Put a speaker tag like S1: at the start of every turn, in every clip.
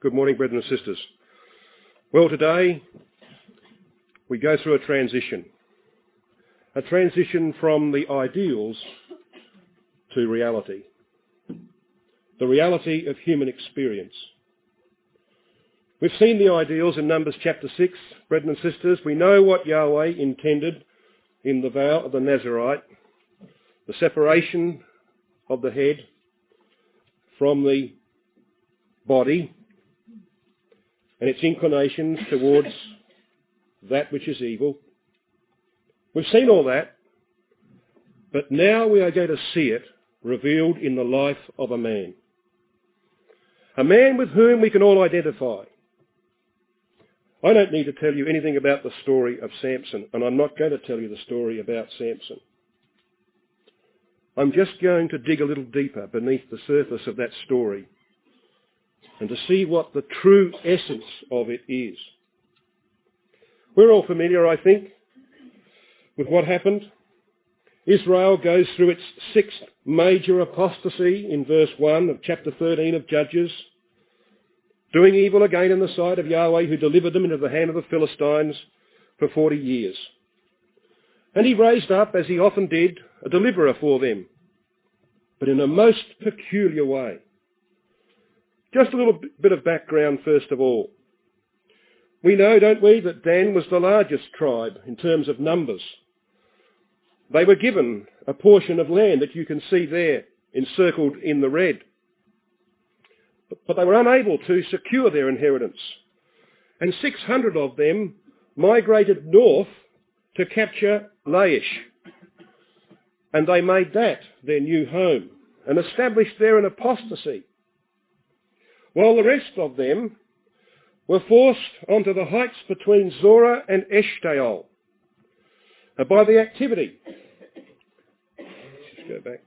S1: Good morning, brethren and sisters. Well, today we go through a transition. A transition from the ideals to reality. The reality of human experience. We've seen the ideals in Numbers chapter 6, brethren and sisters. We know what Yahweh intended in the vow of the Nazarite, the separation of the head from the body and its inclinations towards that which is evil. We've seen all that, but now we are going to see it revealed in the life of a man. A man with whom we can all identify. I don't need to tell you anything about the story of Samson, and I'm not going to tell you the story about Samson. I'm just going to dig a little deeper beneath the surface of that story and to see what the true essence of it is. We're all familiar, I think, with what happened. Israel goes through its sixth major apostasy in verse 1 of chapter 13 of Judges, doing evil again in the sight of Yahweh who delivered them into the hand of the Philistines for 40 years. And he raised up, as he often did, a deliverer for them, but in a most peculiar way. Just a little bit of background first of all. We know, don't we, that Dan was the largest tribe in terms of numbers. They were given a portion of land that you can see there encircled in the red. But they were unable to secure their inheritance. And 600 of them migrated north to capture Laish. And they made that their new home and established there an apostasy while the rest of them were forced onto the heights between Zorah and Eshtaol uh, by the activity. Go back.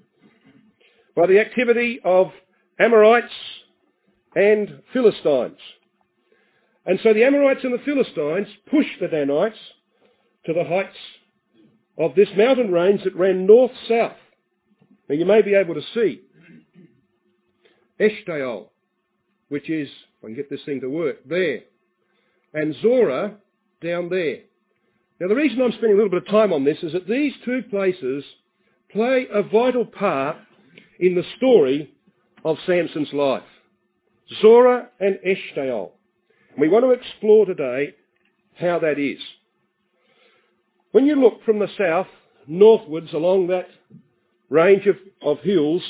S1: By the activity of Amorites and Philistines. And so the Amorites and the Philistines pushed the Danites to the heights of this mountain range that ran north-south. Now you may be able to see Eshtaol which is, if I can get this thing to work, there. And Zorah down there. Now the reason I'm spending a little bit of time on this is that these two places play a vital part in the story of Samson's life. Zorah and Eshtaol. We want to explore today how that is. When you look from the south northwards along that range of, of hills,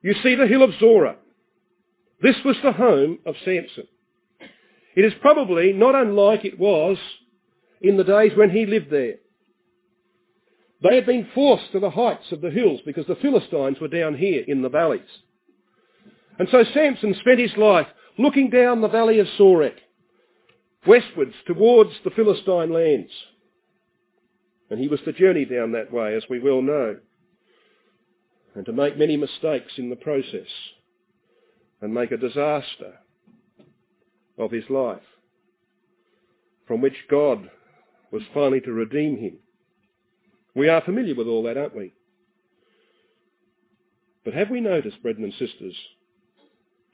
S1: you see the hill of Zorah. This was the home of Samson. It is probably not unlike it was in the days when he lived there. They had been forced to the heights of the hills because the Philistines were down here in the valleys. And so Samson spent his life looking down the valley of Sorek, westwards towards the Philistine lands. And he was to journey down that way, as we well know, and to make many mistakes in the process and make a disaster of his life, from which God was finally to redeem him. We are familiar with all that, aren't we? But have we noticed, brethren and sisters,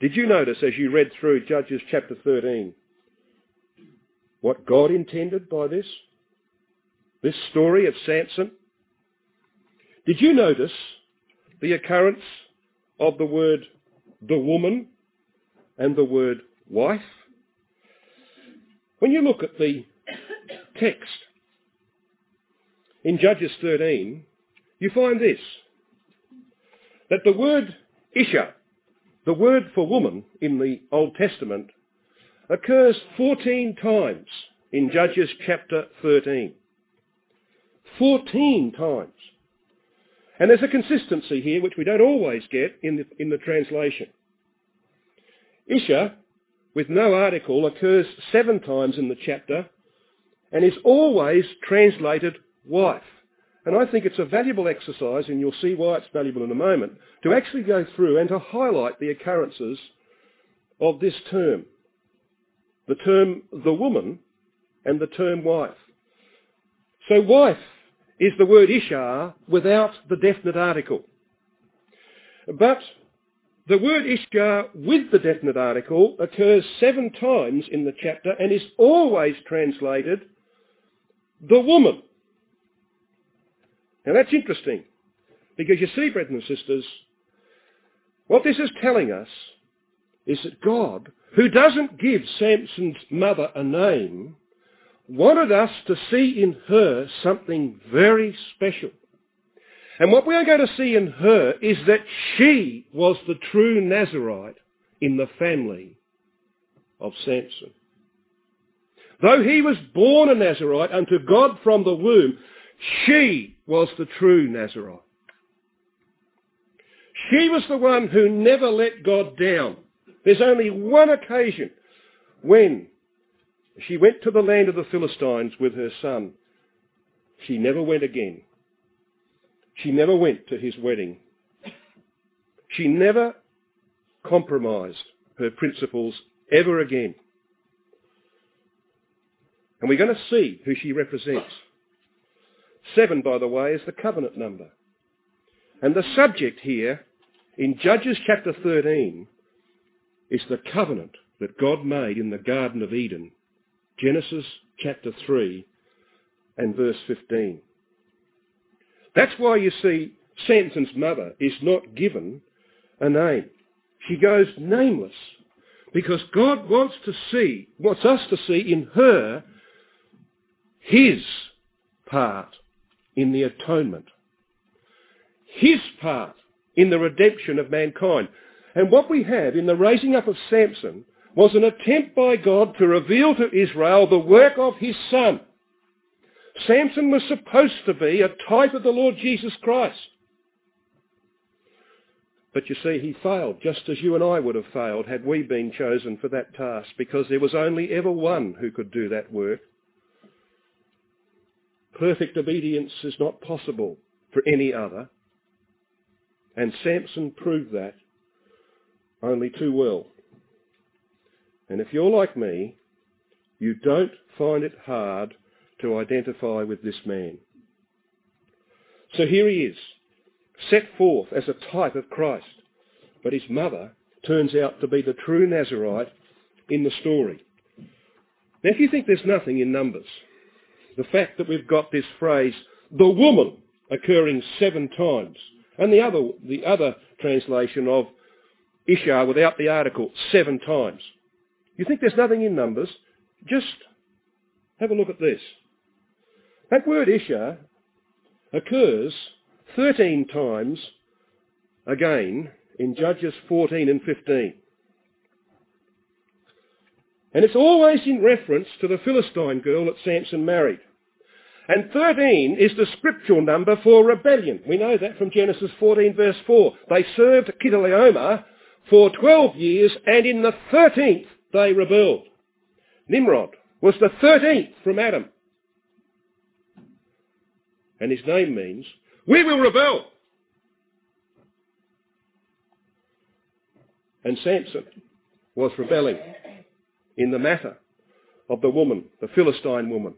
S1: did you notice as you read through Judges chapter 13 what God intended by this? This story of Samson? Did you notice the occurrence of the word the woman and the word wife. When you look at the text in Judges 13, you find this, that the word Isha, the word for woman in the Old Testament, occurs 14 times in Judges chapter 13. 14 times. And there's a consistency here which we don't always get in the, in the translation. Isha, with no article, occurs seven times in the chapter and is always translated wife. And I think it's a valuable exercise, and you'll see why it's valuable in a moment, to actually go through and to highlight the occurrences of this term. The term the woman and the term wife. So wife is the word Isha without the definite article. But the word Ishtar with the definite article occurs seven times in the chapter and is always translated the woman. Now that's interesting because you see, brothers and sisters, what this is telling us is that God, who doesn't give Samson's mother a name, wanted us to see in her something very special. And what we are going to see in her is that she was the true Nazarite in the family of Samson. Though he was born a Nazarite unto God from the womb, she was the true Nazarite. She was the one who never let God down. There's only one occasion when she went to the land of the Philistines with her son. She never went again. She never went to his wedding. She never compromised her principles ever again. And we're going to see who she represents. Seven, by the way, is the covenant number. And the subject here in Judges chapter 13 is the covenant that God made in the Garden of Eden. Genesis chapter 3 and verse 15. That's why you see Samson's mother is not given a name. She goes nameless because God wants to see, wants us to see in her his part in the atonement. His part in the redemption of mankind. And what we have in the raising up of Samson was an attempt by God to reveal to Israel the work of his son. Samson was supposed to be a type of the Lord Jesus Christ. But you see, he failed, just as you and I would have failed had we been chosen for that task, because there was only ever one who could do that work. Perfect obedience is not possible for any other. And Samson proved that only too well. And if you're like me, you don't find it hard to identify with this man. So here he is, set forth as a type of Christ, but his mother turns out to be the true Nazarite in the story. Now if you think there's nothing in Numbers, the fact that we've got this phrase, the woman, occurring seven times, and the other, the other translation of Isha without the article seven times. You think there's nothing in Numbers? Just have a look at this. That word Isha occurs 13 times again in Judges 14 and 15. And it's always in reference to the Philistine girl that Samson married. And 13 is the scriptural number for rebellion. We know that from Genesis 14 verse 4. They served Chedorlaomer for 12 years and in the 13th they rebelled. Nimrod was the 13th from Adam. And his name means, we will rebel. And Samson was rebelling in the matter of the woman, the Philistine woman.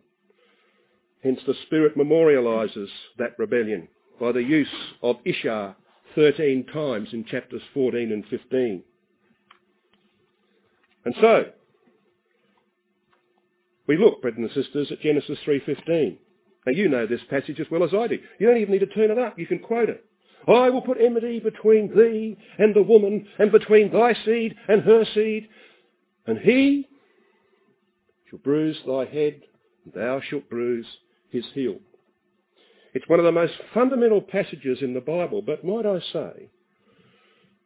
S1: Hence the Spirit memorializes that rebellion by the use of Isha 13 times in chapters 14 and 15. And so, we look, brothers and sisters, at Genesis 3.15. Now you know this passage as well as I do. You don't even need to turn it up. You can quote it. I will put enmity between thee and the woman, and between thy seed and her seed, and he shall bruise thy head, and thou shalt bruise his heel. It's one of the most fundamental passages in the Bible, but might I say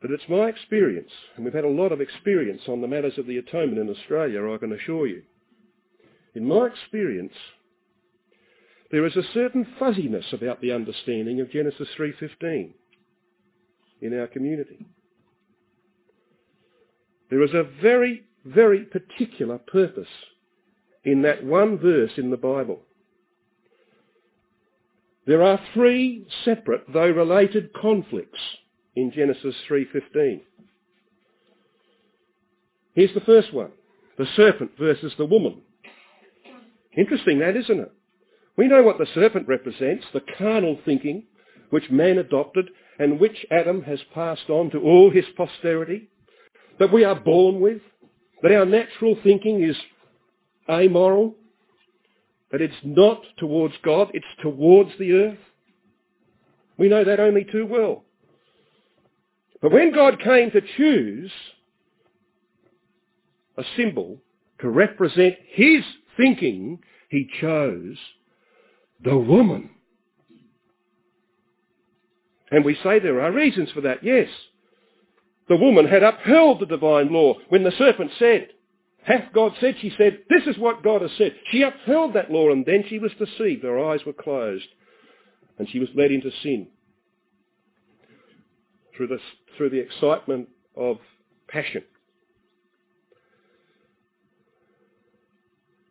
S1: that it's my experience, and we've had a lot of experience on the matters of the atonement in Australia, I can assure you. In my experience, there is a certain fuzziness about the understanding of Genesis 3.15 in our community. There is a very, very particular purpose in that one verse in the Bible. There are three separate, though related, conflicts in Genesis 3.15. Here's the first one. The serpent versus the woman. Interesting that, isn't it? We know what the serpent represents, the carnal thinking which man adopted and which Adam has passed on to all his posterity, that we are born with, that our natural thinking is amoral, that it's not towards God, it's towards the earth. We know that only too well. But when God came to choose a symbol to represent his thinking, he chose the woman. And we say there are reasons for that, yes. The woman had upheld the divine law when the serpent said, Hath God said? She said, This is what God has said. She upheld that law and then she was deceived. Her eyes were closed and she was led into sin through the, through the excitement of passion.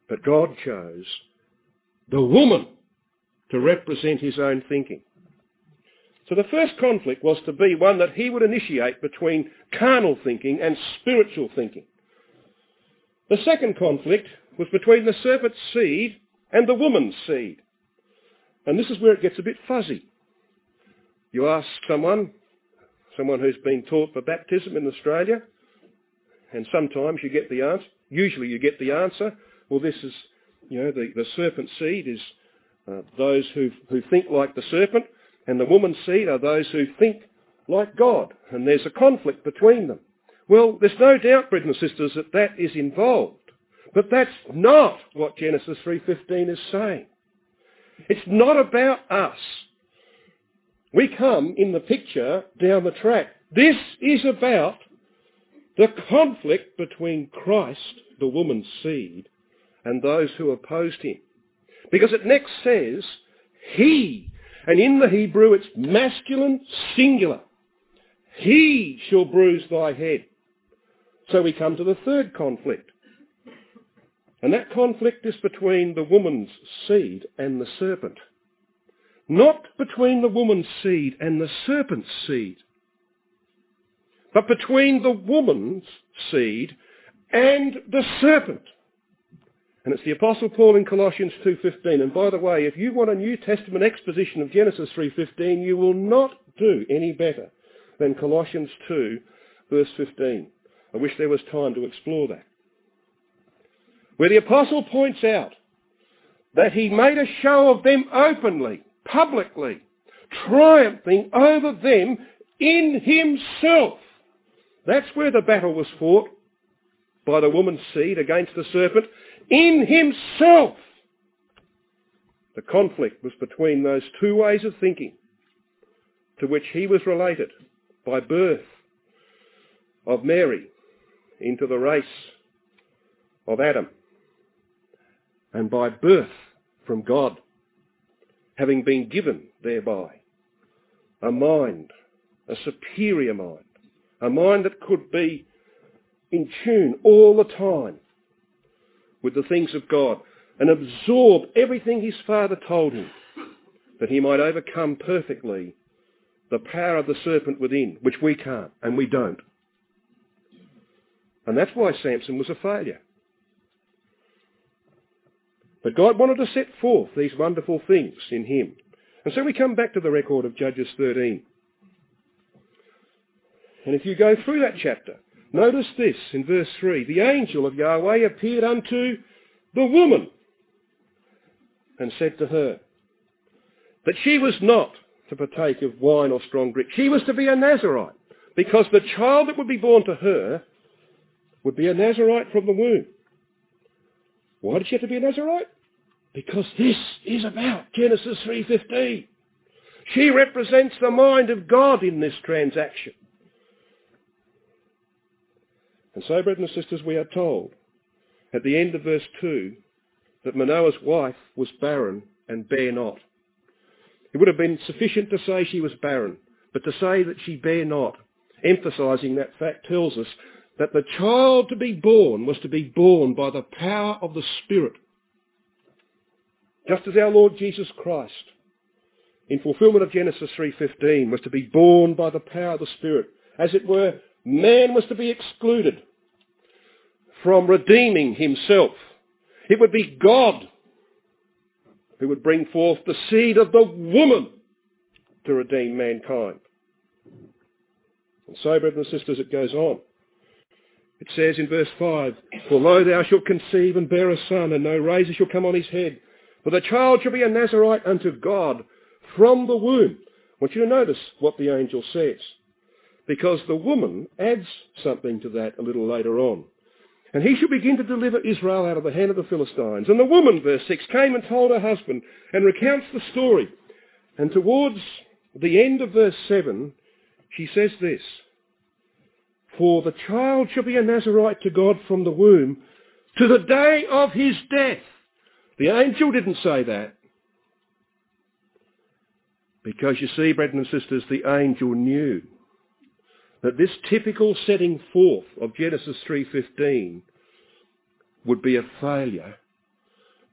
S1: But God chose the woman to represent his own thinking. So the first conflict was to be one that he would initiate between carnal thinking and spiritual thinking. The second conflict was between the serpent's seed and the woman's seed. And this is where it gets a bit fuzzy. You ask someone, someone who's been taught for baptism in Australia, and sometimes you get the answer, usually you get the answer, well this is, you know, the, the serpent seed is uh, those who, who think like the serpent, and the woman's seed are those who think like God, and there's a conflict between them. Well, there's no doubt, brothers and sisters, that that is involved. But that's not what Genesis 3.15 is saying. It's not about us. We come in the picture down the track. This is about the conflict between Christ, the woman's seed, and those who opposed him. Because it next says, he, and in the Hebrew it's masculine singular. He shall bruise thy head. So we come to the third conflict. And that conflict is between the woman's seed and the serpent. Not between the woman's seed and the serpent's seed, but between the woman's seed and the serpent. And it's the Apostle Paul in Colossians 2.15. And by the way, if you want a New Testament exposition of Genesis 3.15, you will not do any better than Colossians 2, verse 15. I wish there was time to explore that. Where the apostle points out that he made a show of them openly, publicly, triumphing over them in himself. That's where the battle was fought by the woman's seed against the serpent. In himself. The conflict was between those two ways of thinking to which he was related by birth of Mary into the race of Adam and by birth from God, having been given thereby a mind, a superior mind, a mind that could be in tune all the time with the things of God and absorb everything his father told him that he might overcome perfectly the power of the serpent within, which we can't and we don't. And that's why Samson was a failure. But God wanted to set forth these wonderful things in him. And so we come back to the record of Judges 13. And if you go through that chapter, notice this in verse 3. The angel of Yahweh appeared unto the woman and said to her that she was not to partake of wine or strong drink. She was to be a Nazarite because the child that would be born to her would be a Nazarite from the womb. Why did she have to be a Nazarite? Because this is about Genesis 3.15. She represents the mind of God in this transaction. And so, brothers and sisters, we are told at the end of verse 2 that Manoah's wife was barren and bare not. It would have been sufficient to say she was barren, but to say that she bare not, emphasizing that fact tells us that the child to be born was to be born by the power of the Spirit. Just as our Lord Jesus Christ, in fulfillment of Genesis 3.15, was to be born by the power of the Spirit. As it were, man was to be excluded from redeeming himself. It would be God who would bring forth the seed of the woman to redeem mankind. And so, brothers and sisters, it goes on. It says in verse 5, For lo, thou shalt conceive and bear a son, and no razor shall come on his head. For the child shall be a Nazarite unto God from the womb. I want you to notice what the angel says, because the woman adds something to that a little later on. And he shall begin to deliver Israel out of the hand of the Philistines. And the woman, verse 6, came and told her husband and recounts the story. And towards the end of verse 7, she says this, For the child shall be a Nazarite to God from the womb to the day of his death. The angel didn't say that. Because you see, brethren and sisters, the angel knew that this typical setting forth of Genesis 3.15 would be a failure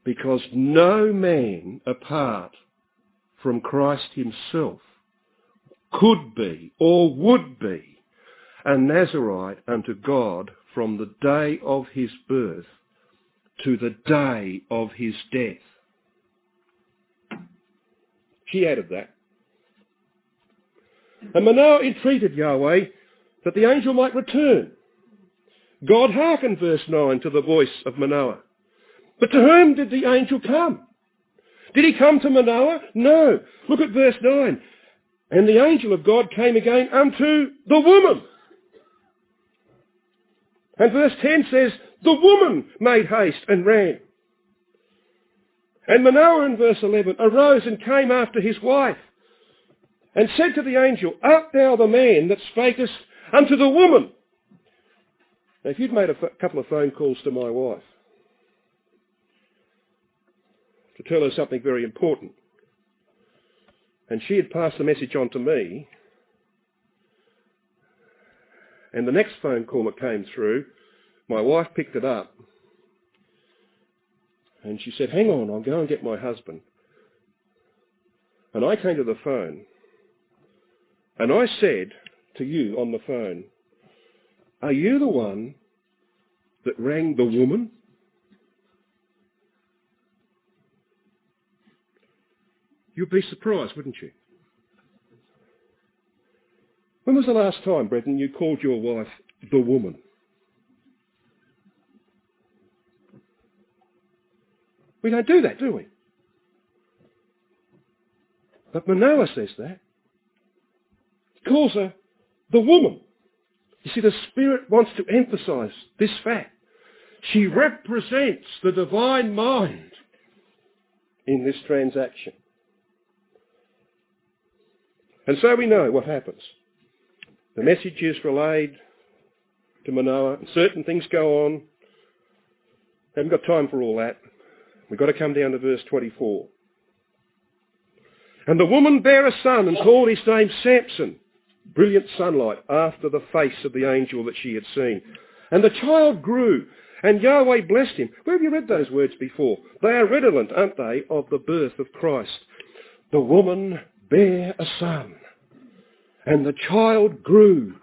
S1: because no man apart from Christ himself could be or would be a Nazarite unto God from the day of his birth to the day of his death. She added that. And Manoah entreated Yahweh that the angel might return. God hearkened, verse 9, to the voice of Manoah. But to whom did the angel come? Did he come to Manoah? No. Look at verse 9. And the angel of God came again unto the woman. And verse 10 says, the woman made haste and ran. And Manoah in verse 11 arose and came after his wife and said to the angel, Art thou the man that spakest unto the woman? Now, if you'd made a f- couple of phone calls to my wife to tell her something very important, and she had passed the message on to me, and the next phone call that came through, my wife picked it up, and she said, hang on, I'll go and get my husband. And I came to the phone, and I said to you on the phone, are you the one that rang the woman? You'd be surprised, wouldn't you? When was the last time, brethren, you called your wife the woman? We don't do that, do we? But Manoah says that. He calls her the woman. You see, the Spirit wants to emphasize this fact. She represents the divine mind in this transaction. And so we know what happens. The message is relayed to Manoah, and certain things go on. We Haven't got time for all that. We've got to come down to verse 24. And the woman bare a son and called his name Samson brilliant sunlight after the face of the angel that she had seen. And the child grew, and Yahweh blessed him. Where have you read those words before? They are redolent, aren't they, of the birth of Christ. The woman bare a son, and the child grew,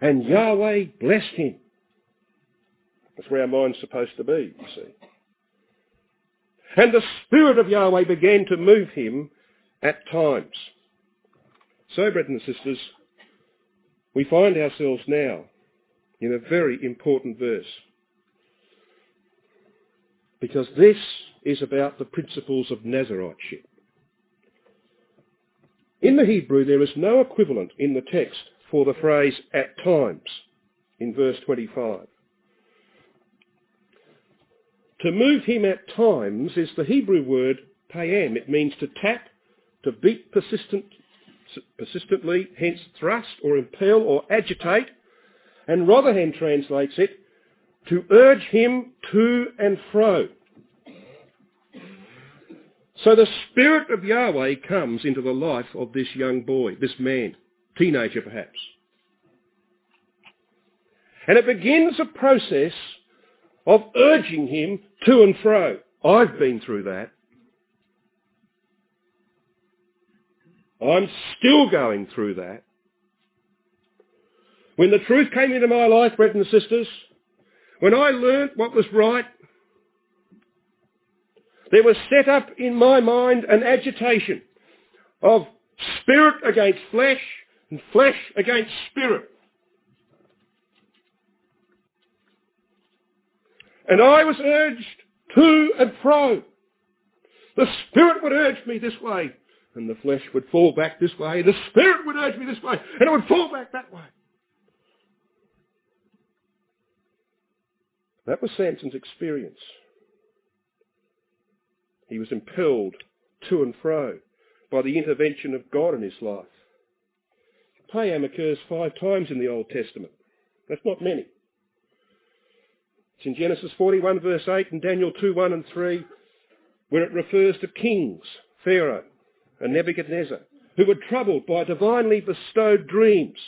S1: and Yahweh blessed him. That's where our mind's supposed to be, you see. And the Spirit of Yahweh began to move him at times. So, brethren and sisters, we find ourselves now in a very important verse. Because this is about the principles of Nazariteship. In the Hebrew, there is no equivalent in the text for the phrase at times in verse 25. To move him at times is the Hebrew word payam. It means to tap, to beat persistent persistently, hence thrust or impel or agitate, and Rotherham translates it to urge him to and fro. So the Spirit of Yahweh comes into the life of this young boy, this man, teenager perhaps. And it begins a process of urging him to and fro. I've been through that. I'm still going through that. When the truth came into my life, brothers and sisters, when I learnt what was right, there was set up in my mind an agitation of spirit against flesh and flesh against spirit. And I was urged to and fro. The spirit would urge me this way, and the flesh would fall back this way, the spirit would urge me this way, and it would fall back that way. That was Samson's experience. He was impelled to and fro by the intervention of God in his life. Payam occurs five times in the Old Testament. That's not many. It's in Genesis 41 verse 8 and Daniel 2, 1 and 3, where it refers to kings, Pharaoh and Nebuchadnezzar, who were troubled by divinely bestowed dreams,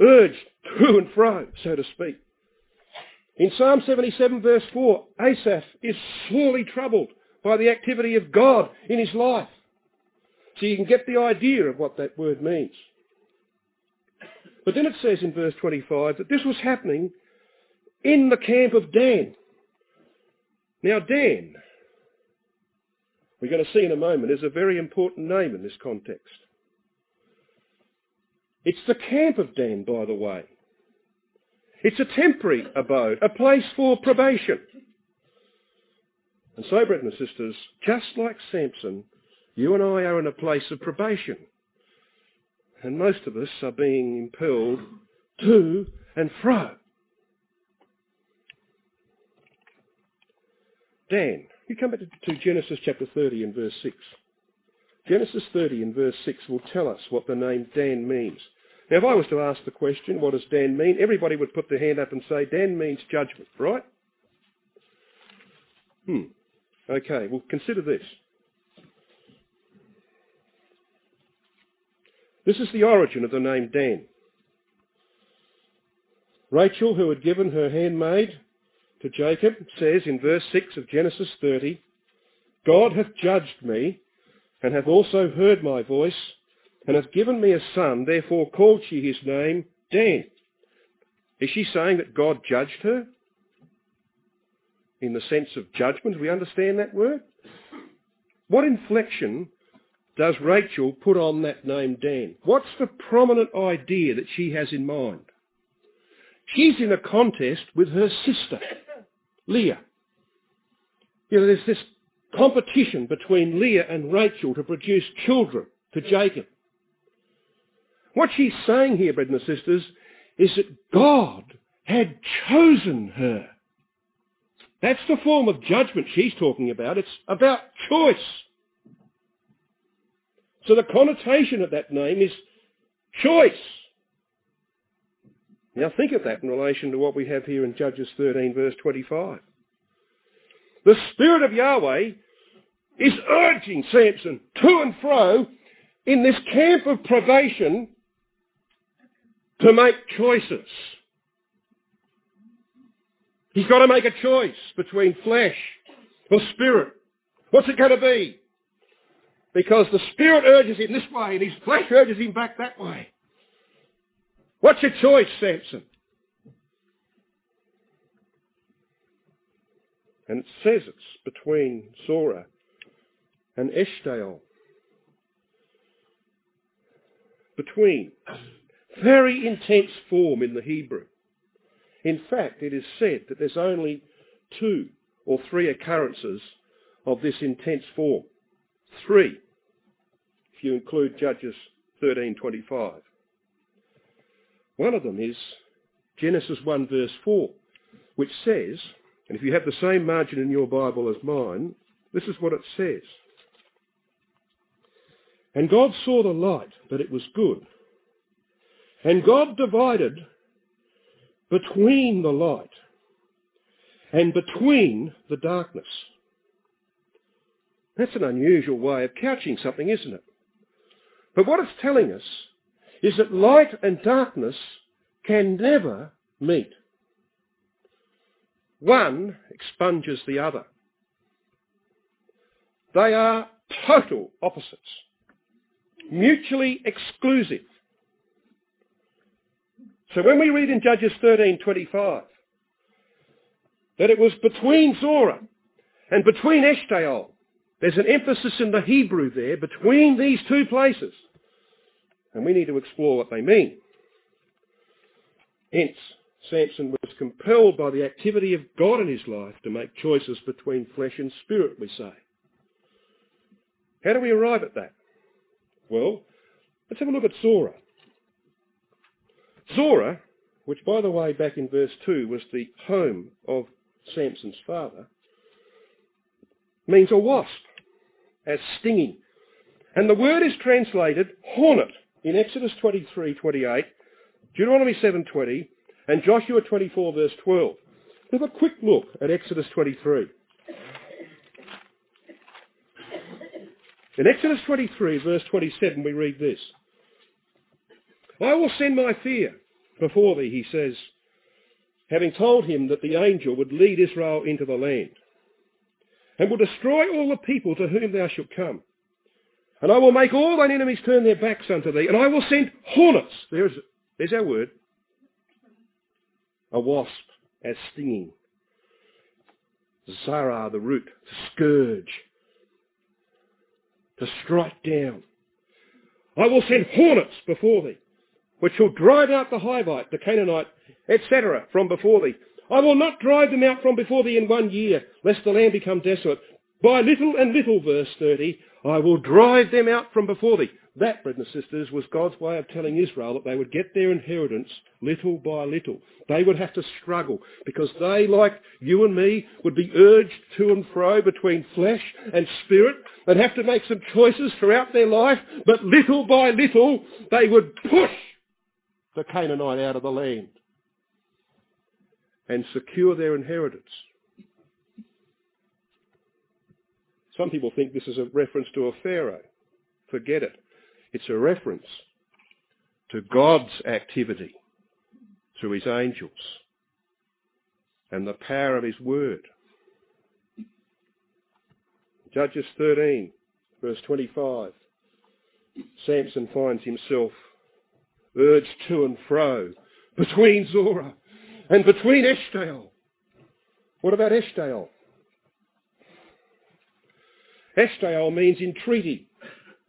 S1: urged to and fro, so to speak. In Psalm 77 verse 4, Asaph is sorely troubled by the activity of God in his life. So you can get the idea of what that word means. But then it says in verse 25 that this was happening in the camp of Dan. Now Dan, we're going to see in a moment, is a very important name in this context. It's the camp of Dan, by the way. It's a temporary abode, a place for probation. And so, brothers and sisters, just like Samson, you and I are in a place of probation. And most of us are being impelled to and fro. Dan, you come back to Genesis chapter 30 and verse 6. Genesis 30 and verse 6 will tell us what the name Dan means. Now, if I was to ask the question, what does Dan mean? Everybody would put their hand up and say, Dan means judgment, right? Hmm. Okay, well, consider this. This is the origin of the name Dan. Rachel, who had given her handmaid to Jacob, says in verse 6 of Genesis 30, God hath judged me, and hath also heard my voice, and hath given me a son, therefore called she his name Dan. Is she saying that God judged her? In the sense of judgment, we understand that word? What inflection does Rachel put on that name Dan? What's the prominent idea that she has in mind? She's in a contest with her sister, Leah. You know, there's this competition between Leah and Rachel to produce children to Jacob. What she's saying here, brothers and sisters, is that God had chosen her. That's the form of judgment she's talking about. It's about choice. So the connotation of that name is choice. Now think of that in relation to what we have here in Judges 13 verse 25. The Spirit of Yahweh is urging Samson to and fro in this camp of probation to make choices. He's got to make a choice between flesh or spirit. What's it going to be? Because the spirit urges him this way and his flesh urges him back that way. What's your choice, Samson? And it says it's between Zorah and Eshtaol. Between. Very intense form in the Hebrew. In fact, it is said that there's only two or three occurrences of this intense form. Three, if you include Judges 13.25. One of them is Genesis 1 verse 4, which says, and if you have the same margin in your Bible as mine, this is what it says. And God saw the light, that it was good. And God divided between the light and between the darkness. That's an unusual way of couching something, isn't it? But what it's telling us is that light and darkness can never meet. One expunges the other. They are total opposites, mutually exclusive. So when we read in Judges 13:25 that it was between Zorah and between Eshtaol, there's an emphasis in the Hebrew there between these two places. And we need to explore what they mean. Hence, Samson was compelled by the activity of God in his life to make choices between flesh and spirit, we say. How do we arrive at that? Well, let's have a look at Zorah. Zorah, which by the way back in verse 2 was the home of Samson's father, means a wasp, as stinging. And the word is translated hornet in Exodus 23:28, Deuteronomy 7:20, and Joshua 24 verse 12. Have a quick look at Exodus 23. In Exodus 23 verse 27 we read this. I will send my fear before thee, he says, having told him that the angel would lead Israel into the land and will destroy all the people to whom thou shalt come. And I will make all thine enemies turn their backs unto thee, and I will send hornets. There's, there's our word. A wasp as stinging. Zara, the root, to scourge, to strike down. I will send hornets before thee, which shall drive out the Hivite, the Canaanite, etc., from before thee. I will not drive them out from before thee in one year, lest the land become desolate. By little and little, verse 30, I will drive them out from before thee. That, brothers and sisters, was God's way of telling Israel that they would get their inheritance little by little. They would have to struggle because they, like you and me, would be urged to and fro between flesh and spirit and have to make some choices throughout their life, but little by little they would push the Canaanite out of the land and secure their inheritance. Some people think this is a reference to a Pharaoh. Forget it. It's a reference to God's activity through his angels and the power of his word. Judges 13, verse 25. Samson finds himself urged to and fro between Zorah and between Eshtaol. What about Eshtaol? Eshtaol means entreaty,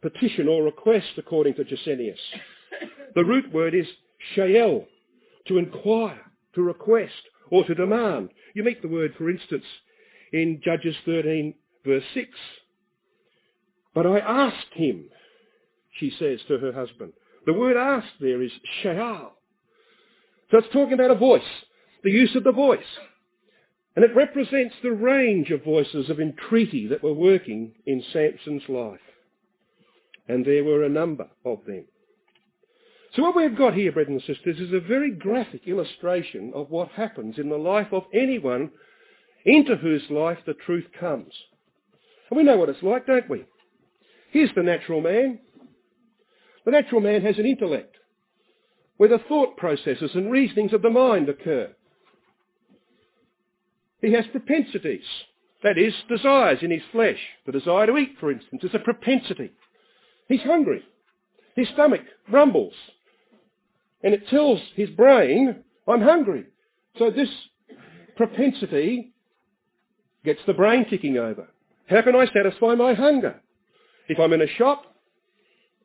S1: petition or request according to Gesenius. The root word is shael, to inquire, to request or to demand. You meet the word, for instance, in Judges 13 verse 6. But I asked him, she says to her husband. The word asked there is shaal. So it's talking about a voice, the use of the voice. And it represents the range of voices of entreaty that were working in Samson's life. And there were a number of them. So what we've got here, brothers and sisters, is a very graphic illustration of what happens in the life of anyone into whose life the truth comes. And we know what it's like, don't we? Here's the natural man. The natural man has an intellect where the thought processes and reasonings of the mind occur. He has propensities. That is, desires in his flesh. The desire to eat, for instance, is a propensity. He's hungry. His stomach rumbles. And it tells his brain, I'm hungry. So this propensity gets the brain ticking over. How can I satisfy my hunger? If I'm in a shop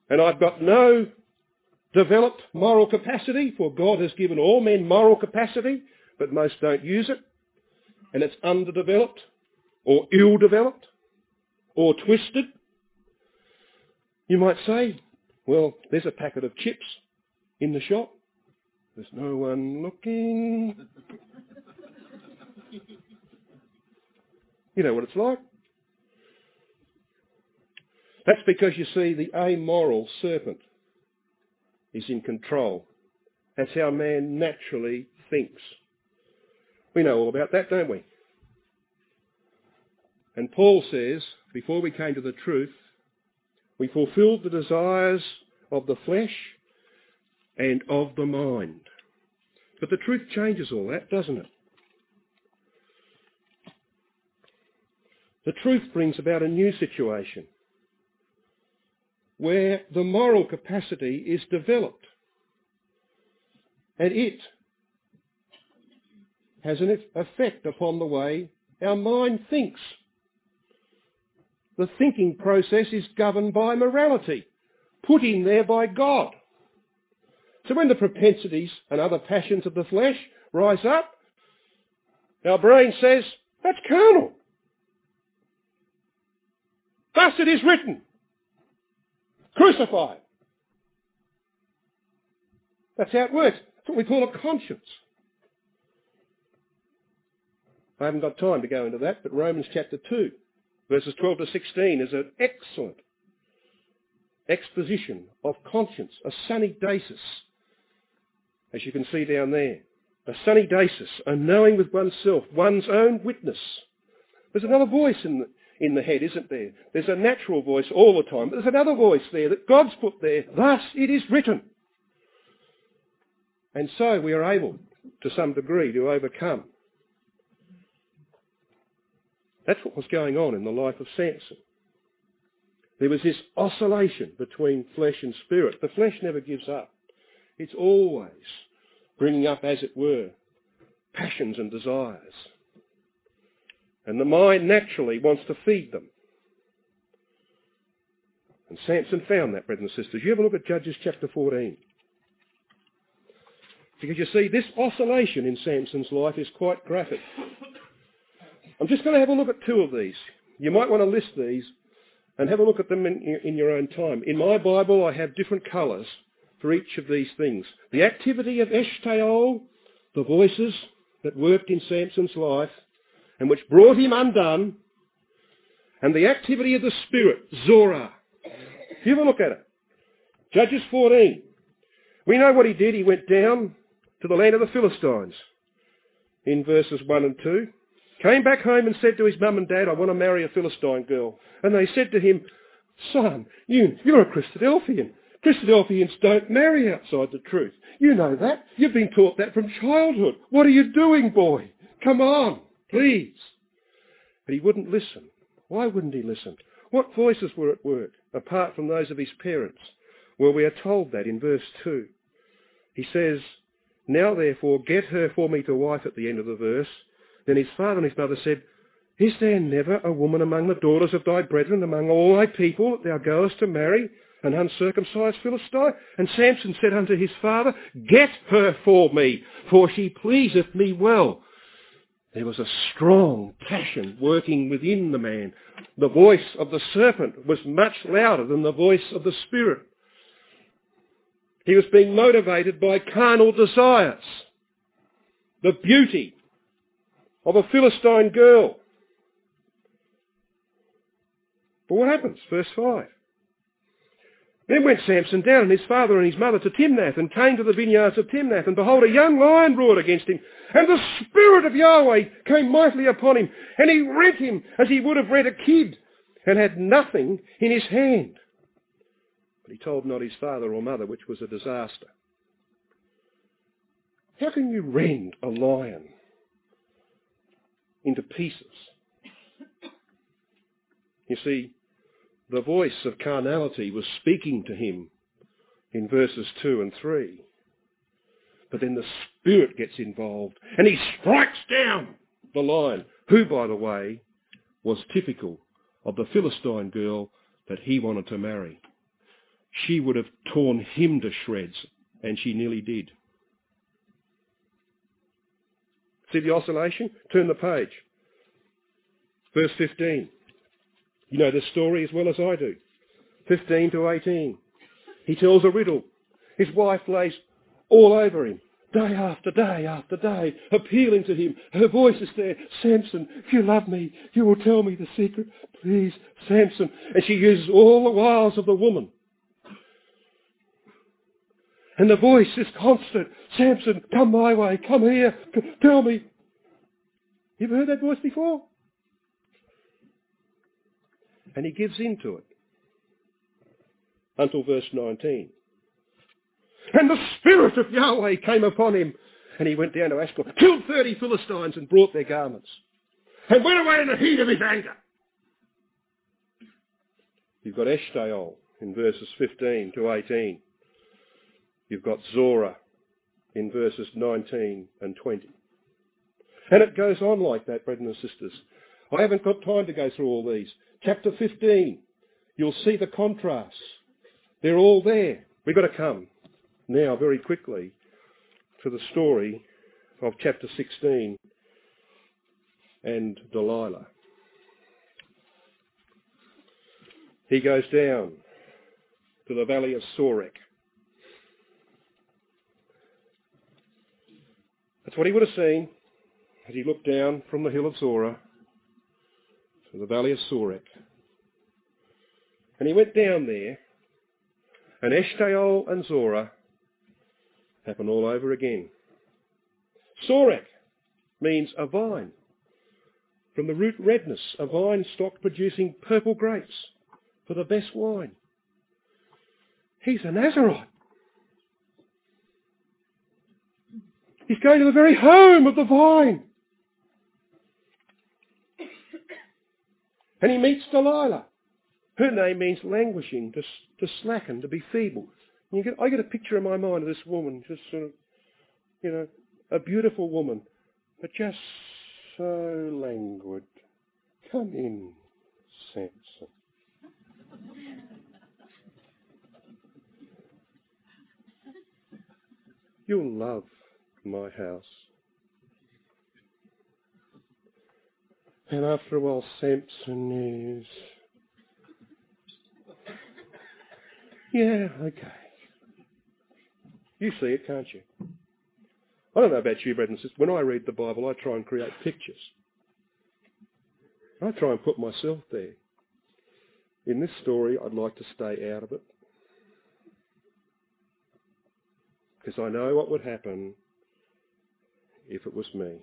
S1: and I've got no developed moral capacity, for God has given all men moral capacity, but most don't use it, and it's underdeveloped or ill-developed or twisted, you might say, well, there's a packet of chips in the shop. There's no one looking. you know what it's like. That's because you see the amoral serpent is in control. That's how man naturally thinks. We know all about that, don't we? And Paul says, before we came to the truth, we fulfilled the desires of the flesh and of the mind. But the truth changes all that, doesn't it? The truth brings about a new situation where the moral capacity is developed. And it has an effect upon the way our mind thinks. The thinking process is governed by morality, put in there by God. So when the propensities and other passions of the flesh rise up, our brain says, that's carnal. Thus it is written. Crucify. That's how it works. That's what we call a conscience. I haven't got time to go into that, but Romans chapter 2, verses 12 to 16 is an excellent exposition of conscience, a suneidesis, as you can see down there. A suneidesis, a knowing with oneself, one's own witness. There's another voice in the, in the head, isn't there? There's a natural voice all the time, but there's another voice there that God's put there. Thus it is written. And so we are able, to some degree, to overcome. That's what was going on in the life of Samson. There was this oscillation between flesh and spirit. The flesh never gives up. It's always bringing up, as it were, passions and desires. And the mind naturally wants to feed them. And Samson found that, brothers and sisters. You have a look at Judges chapter 14. Because you see, this oscillation in Samson's life is quite graphic. I'm just going to have a look at two of these. You might want to list these and have a look at them in, in your own time. In my Bible, I have different colours for each of these things. The activity of Eshtaol, the voices that worked in Samson's life and which brought him undone, and the activity of the Spirit, Zorah. Have a look at it. Judges 14. We know what he did. He went down to the land of the Philistines in verses 1 and 2. Came back home and said to his mum and dad, I want to marry a Philistine girl. And they said to him, son, you, you're a Christadelphian. Christadelphians don't marry outside the truth. You know that. You've been taught that from childhood. What are you doing, boy? Come on, please. But he wouldn't listen. Why wouldn't he listen? What voices were at work, apart from those of his parents? Well, we are told that in verse 2. He says, Now therefore get her for me to wife at the end of the verse. Then his father and his mother said, Is there never a woman among the daughters of thy brethren, among all thy people, that thou goest to marry? an uncircumcised Philistine? And Samson said unto his father, Get her for me, for she pleaseth me well. There was a strong passion working within the man. The voice of the serpent was much louder than the voice of the Spirit. He was being motivated by carnal desires. The beauty of a Philistine girl. But what happens? Verse 5. Then went Samson down and his father and his mother to Timnath and came to the vineyards of Timnath. And behold, a young lion roared against him. And the Spirit of Yahweh came mightily upon him. And he rent him as he would have rent a kid and had nothing in his hand. But he told not his father or mother, which was a disaster. How can you rend a lion into pieces? You see, the voice of carnality was speaking to him in verses 2 and 3. But then the Spirit gets involved and he strikes down the lion, who, by the way, was typical of the Philistine girl that he wanted to marry. She would have torn him to shreds, and she nearly did. See the oscillation? Turn the page. Verse 15. You know the story as well as I do. 15 to 18. He tells a riddle. His wife lays all over him, day after day after day, appealing to him. Her voice is there. Samson, if you love me, you will tell me the secret. Please, Samson. And she uses all the wiles of the woman. And the voice is constant. Samson, come my way. Come here. Tell me. You ever heard that voice before? And he gives in to it. Until verse 19. And the Spirit of Yahweh came upon him, and he went down to Ashkelon, killed 30 Philistines and brought their garments, and went away in the heat of his anger. You've got Eshtaol in verses 15 to 18. You've got Zorah in verses 19 and 20. And it goes on like that, brothers and sisters. I haven't got time to go through all these. Chapter 15, you'll see the contrasts. They're all there. We've got to come now very quickly to the story of chapter 16 and Delilah. He goes down to the valley of Sorek. That's what he would have seen as he looked down from the hill of Zorah to the valley of Sorek. And he went down there, and Eshtaol and Zorah happen all over again. Sorek means a vine. From the root redness, a vine stock producing purple grapes for the best wine. He's a Nazarite. He's going to the very home of the vine. And he meets Delilah. Her name means languishing, to, to slacken, to be feeble. And get, I get a picture in my mind of this woman, just sort of, you know, a beautiful woman, but just so languid. Come in, Samson. You'll love my house. And after a while, Samson is. Yeah, okay. You see it, can't you? I don't know about you, brothers and sisters. When I read the Bible, I try and create pictures. I try and put myself there. In this story, I'd like to stay out of it. Because I know what would happen if it was me.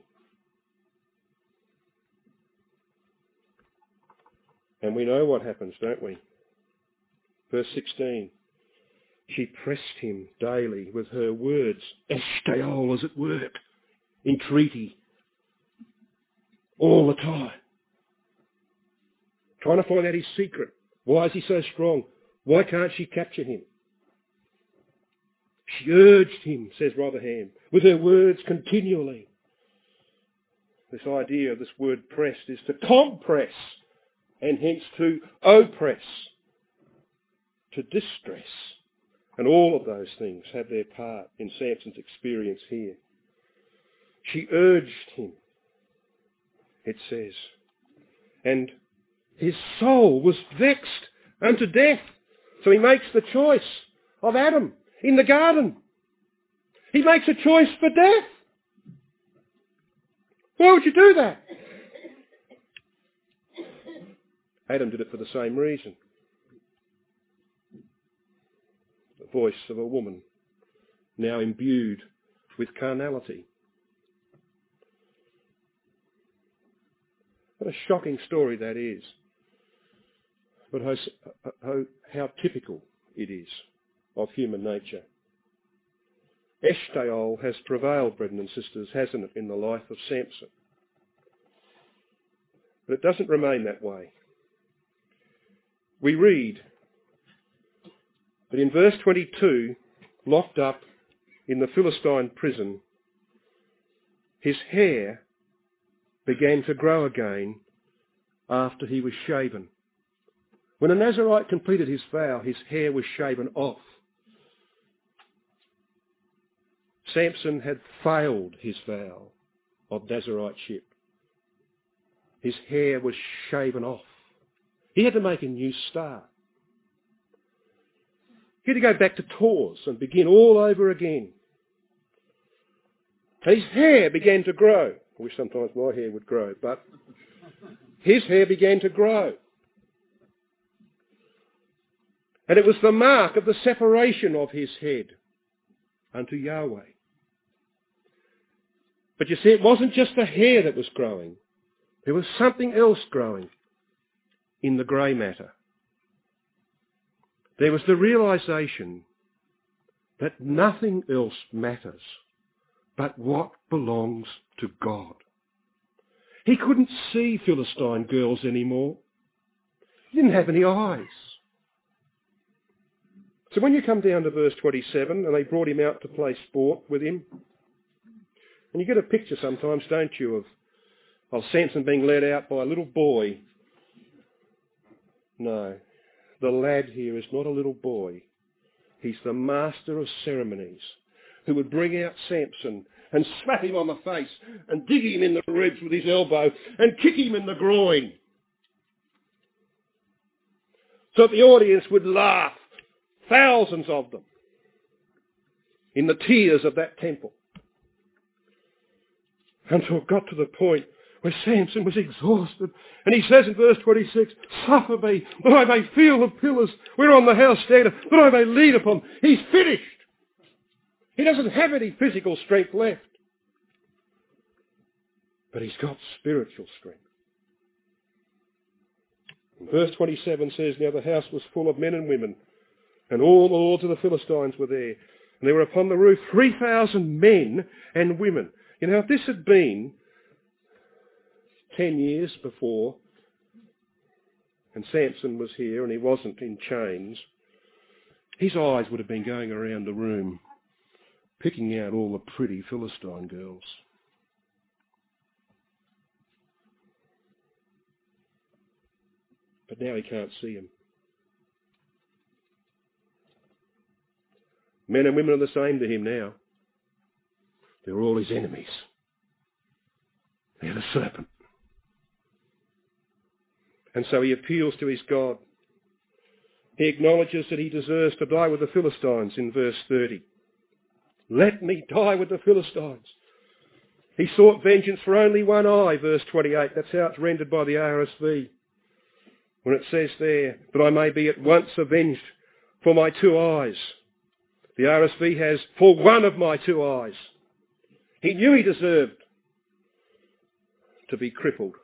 S1: And we know what happens, don't we? Verse 16. She pressed him daily with her words. Eshtaol was at work. Entreaty. All the time. Trying to find out his secret. Why is he so strong? Why can't she capture him? She urged him, says Rotherham, with her words continually. This idea of this word pressed is to compress and hence to oppress, to distress. And all of those things have their part in Samson's experience here. She urged him, it says, and his soul was vexed unto death. So he makes the choice of Adam in the garden. He makes a choice for death. Why would you do that? Adam did it for the same reason. The voice of a woman, now imbued with carnality. What a shocking story that is. But how, how, how typical it is of human nature. Eshtaol has prevailed, brethren and sisters, hasn't it, in the life of Samson? But it doesn't remain that way. We read that in verse 22, locked up in the Philistine prison, his hair began to grow again after he was shaven. When a Nazarite completed his vow, his hair was shaven off. Samson had failed his vow of Nazariteship. His hair was shaven off. He had to make a new start. He had to go back to Taws and begin all over again. his hair began to grow. I wish sometimes my hair would grow, but his hair began to grow. And it was the mark of the separation of his head unto Yahweh. But you see, it wasn't just the hair that was growing. There was something else growing in the grey matter. There was the realization that nothing else matters but what belongs to God. He couldn't see Philistine girls anymore. He didn't have any eyes. So when you come down to verse 27, and they brought him out to play sport with him, and you get a picture sometimes, don't you, of, of Samson being led out by a little boy. No, the lad here is not a little boy. He's the master of ceremonies who would bring out Samson and slap him on the face and dig him in the ribs with his elbow and kick him in the groin. So the audience would laugh, thousands of them, in the tiers of that temple. Until it got to the point where Samson was exhausted. And he says in verse 26, Suffer me, that I may feel the pillars whereon the house standeth, that I may lean upon. He's finished. He doesn't have any physical strength left. But he's got spiritual strength. And verse 27 says, Now the house was full of men and women, and all the lords of the Philistines were there. And there were upon the roof 3,000 men and women. You know, if this had been 10 years before, and Samson was here and he wasn't in chains, his eyes would have been going around the room, picking out all the pretty Philistine girls. But now he can't see them. Men and women are the same to him now. They're all his enemies. They're the serpent. And so he appeals to his God. He acknowledges that he deserves to die with the Philistines in verse 30. Let me die with the Philistines. He sought vengeance for only one eye, verse 28. That's how it's rendered by the RSV. When it says there, that I may be at once avenged for my two eyes. The RSV has, for one of my two eyes. He knew he deserved to be crippled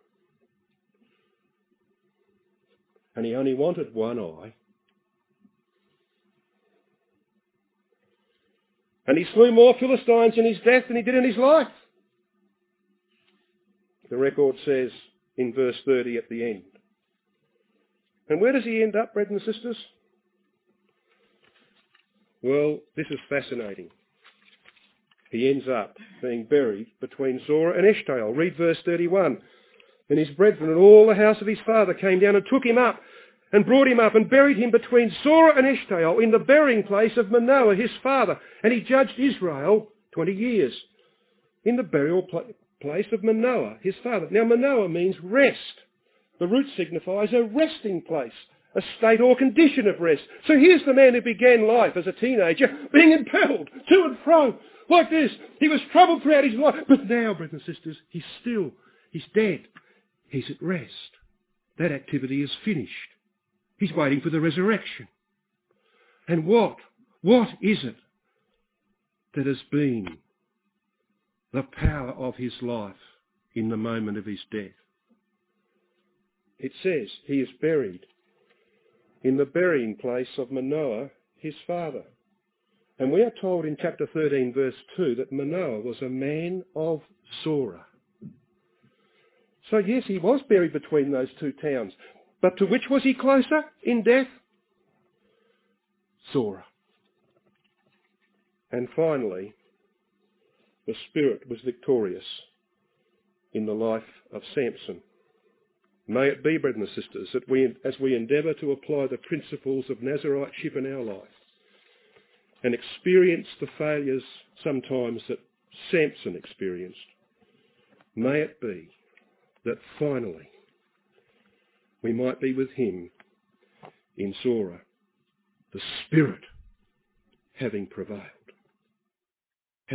S1: and he only wanted one eye. And he slew more Philistines in his death than he did in his life. The record says in verse 30 at the end. And where does he end up, brothers and sisters? Well, this is fascinating. He ends up being buried between Zorah and Eshtaol. Read verse 31. And his brethren and all the house of his father came down and took him up and brought him up and buried him between Zorah and Eshtaol in the burying place of Manoah his father. And he judged Israel 20 years in the burial place of Manoah his father. Now Manoah means rest. The root signifies a resting place, a state or condition of rest. So here's the man who began life as a teenager being impelled to and fro like this. He was troubled throughout his life. But now, brothers and sisters, he's still, he's dead. He's at rest. That activity is finished. He's waiting for the resurrection. And what? What is it that has been the power of his life in the moment of his death? It says he is buried in the burying place of Manoah, his father. And we are told in chapter 13 verse 2 that Manoah was a man of Zorah. So yes, he was buried between those two towns. But to which was he closer in death? Zorah. And finally, the Spirit was victorious in the life of Samson. May it be, brothers and sisters, that we, as we endeavour to apply the principles of Nazariteship in our life and experience the failures sometimes that Samson experienced, may it be that finally we might be with him in Zorah, the Spirit having prevailed.